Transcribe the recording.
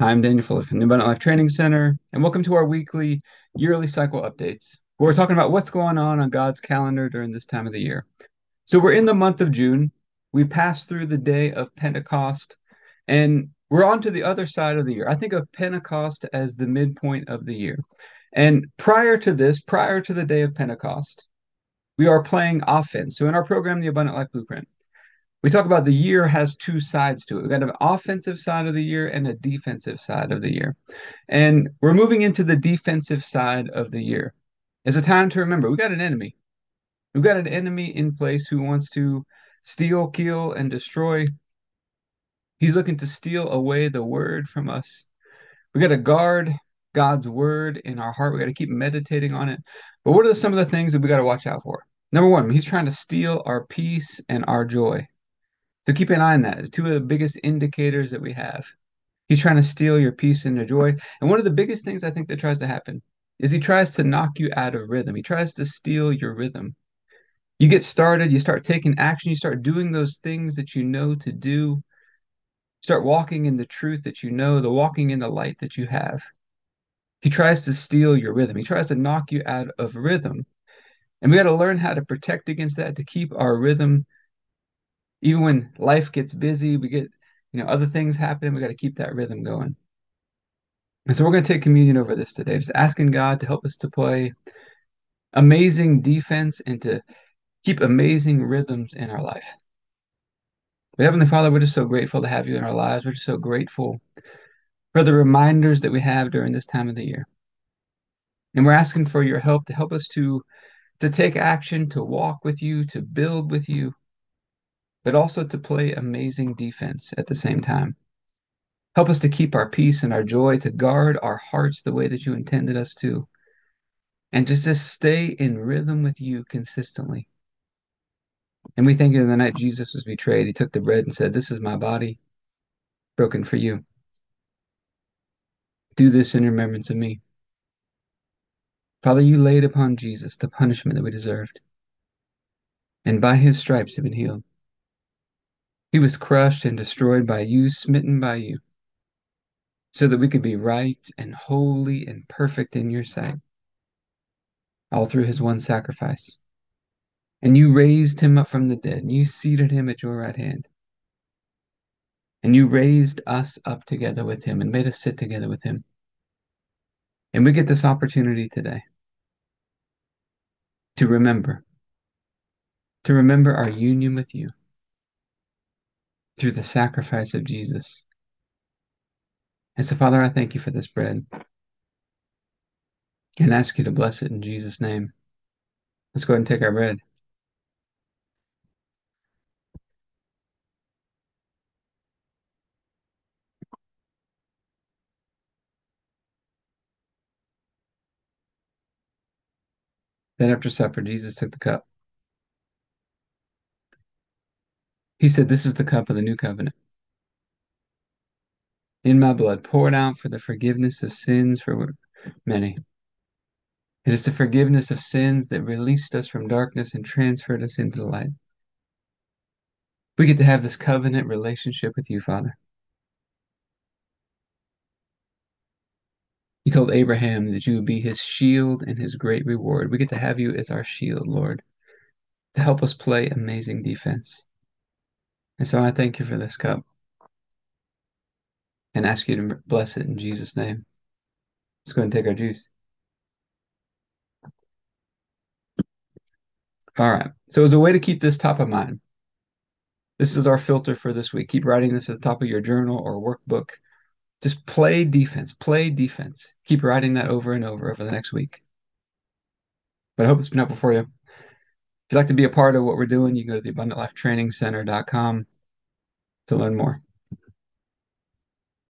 I'm Daniel Fuller from the Abundant Life Training Center, and welcome to our weekly yearly cycle updates. We're talking about what's going on on God's calendar during this time of the year. So we're in the month of June. We've passed through the day of Pentecost, and we're on to the other side of the year. I think of Pentecost as the midpoint of the year. And prior to this, prior to the day of Pentecost, we are playing offense. So in our program, the Abundant Life Blueprint, we talk about the year has two sides to it. We've got an offensive side of the year and a defensive side of the year. And we're moving into the defensive side of the year. It's a time to remember we've got an enemy. We've got an enemy in place who wants to steal, kill, and destroy. He's looking to steal away the word from us. We got to guard God's word in our heart. We got to keep meditating on it. But what are some of the things that we got to watch out for? Number one, he's trying to steal our peace and our joy. So keep an eye on that. It's two of the biggest indicators that we have. He's trying to steal your peace and your joy. And one of the biggest things I think that tries to happen is he tries to knock you out of rhythm. He tries to steal your rhythm. You get started, you start taking action, you start doing those things that you know to do. Start walking in the truth that you know, the walking in the light that you have. He tries to steal your rhythm. He tries to knock you out of rhythm. And we got to learn how to protect against that, to keep our rhythm even when life gets busy, we get, you know, other things happen, we got to keep that rhythm going. And so we're going to take communion over this today, just asking God to help us to play amazing defense and to keep amazing rhythms in our life. But Heavenly Father, we're just so grateful to have you in our lives. We're just so grateful for the reminders that we have during this time of the year. And we're asking for your help to help us to to take action, to walk with you, to build with you, but also to play amazing defense at the same time. Help us to keep our peace and our joy, to guard our hearts the way that you intended us to, and just to stay in rhythm with you consistently. And we thank you the night Jesus was betrayed, he took the bread and said, This is my body broken for you. Do this in remembrance of me. Father, you laid upon Jesus the punishment that we deserved, and by his stripes have been healed. He was crushed and destroyed by you, smitten by you, so that we could be right and holy and perfect in your sight, all through his one sacrifice. And you raised him up from the dead, and you seated him at your right hand. And you raised us up together with him and made us sit together with him. And we get this opportunity today to remember, to remember our union with you through the sacrifice of Jesus. And so, Father, I thank you for this bread and ask you to bless it in Jesus' name. Let's go ahead and take our bread. Then, after supper, Jesus took the cup. He said, This is the cup of the new covenant in my blood, poured out for the forgiveness of sins for many. It is the forgiveness of sins that released us from darkness and transferred us into the light. We get to have this covenant relationship with you, Father. You told Abraham that you would be his shield and his great reward. We get to have you as our shield, Lord, to help us play amazing defense. And so I thank you for this cup and ask you to bless it in Jesus' name. Let's go and take our juice. All right. So, as a way to keep this top of mind, this is our filter for this week. Keep writing this at the top of your journal or workbook. Just play defense, play defense. Keep writing that over and over over the next week. But I hope it's been helpful for you. If you'd like to be a part of what we're doing, you can go to the abundantlifetrainingcenter.com to learn more.